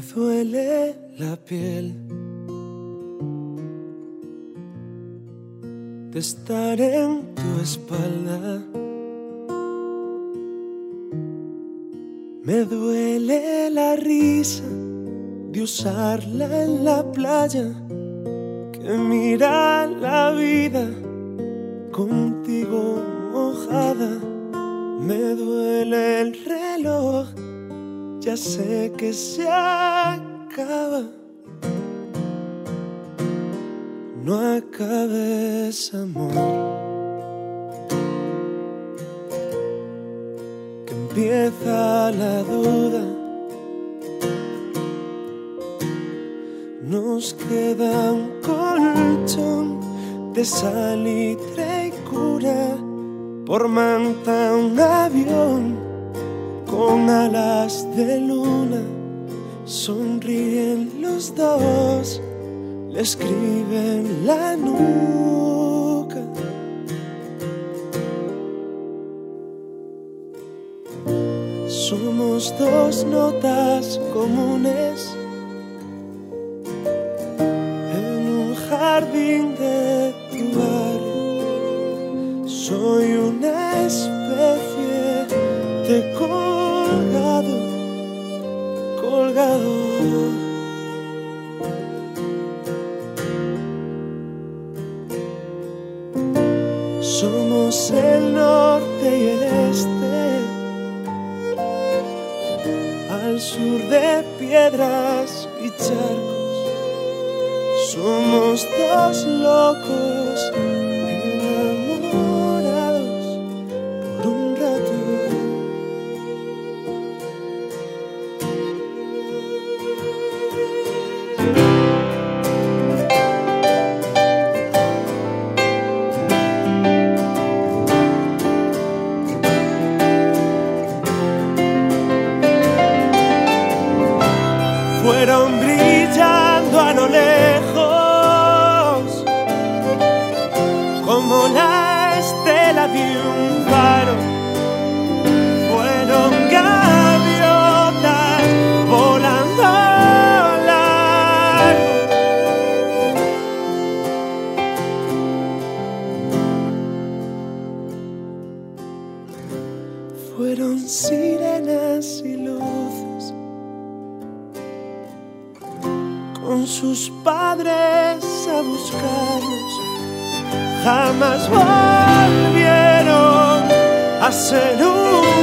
duele la piel de estar en tu espalda. Me duele la risa de usarla en la playa, que mira la vida contigo mojada. Me duele el reloj, ya sé que se acaba. No acabes, amor. Que empieza la duda. Nos queda un colchón de salitre y cura. Por manta un avión de luna. Sonríen los dos le escriben la nuca. Somos dos notas comunes en un jardín de tu. Soy una especie de Somos el norte y el este, al sur de piedras y charcos. Somos dos locos fueron brillando a lo lejos como la estela de un faro. Fueron gaviotas volando largo. Fueron sirenas sus padres a buscarlos. Jamás volvieron a ser humanos.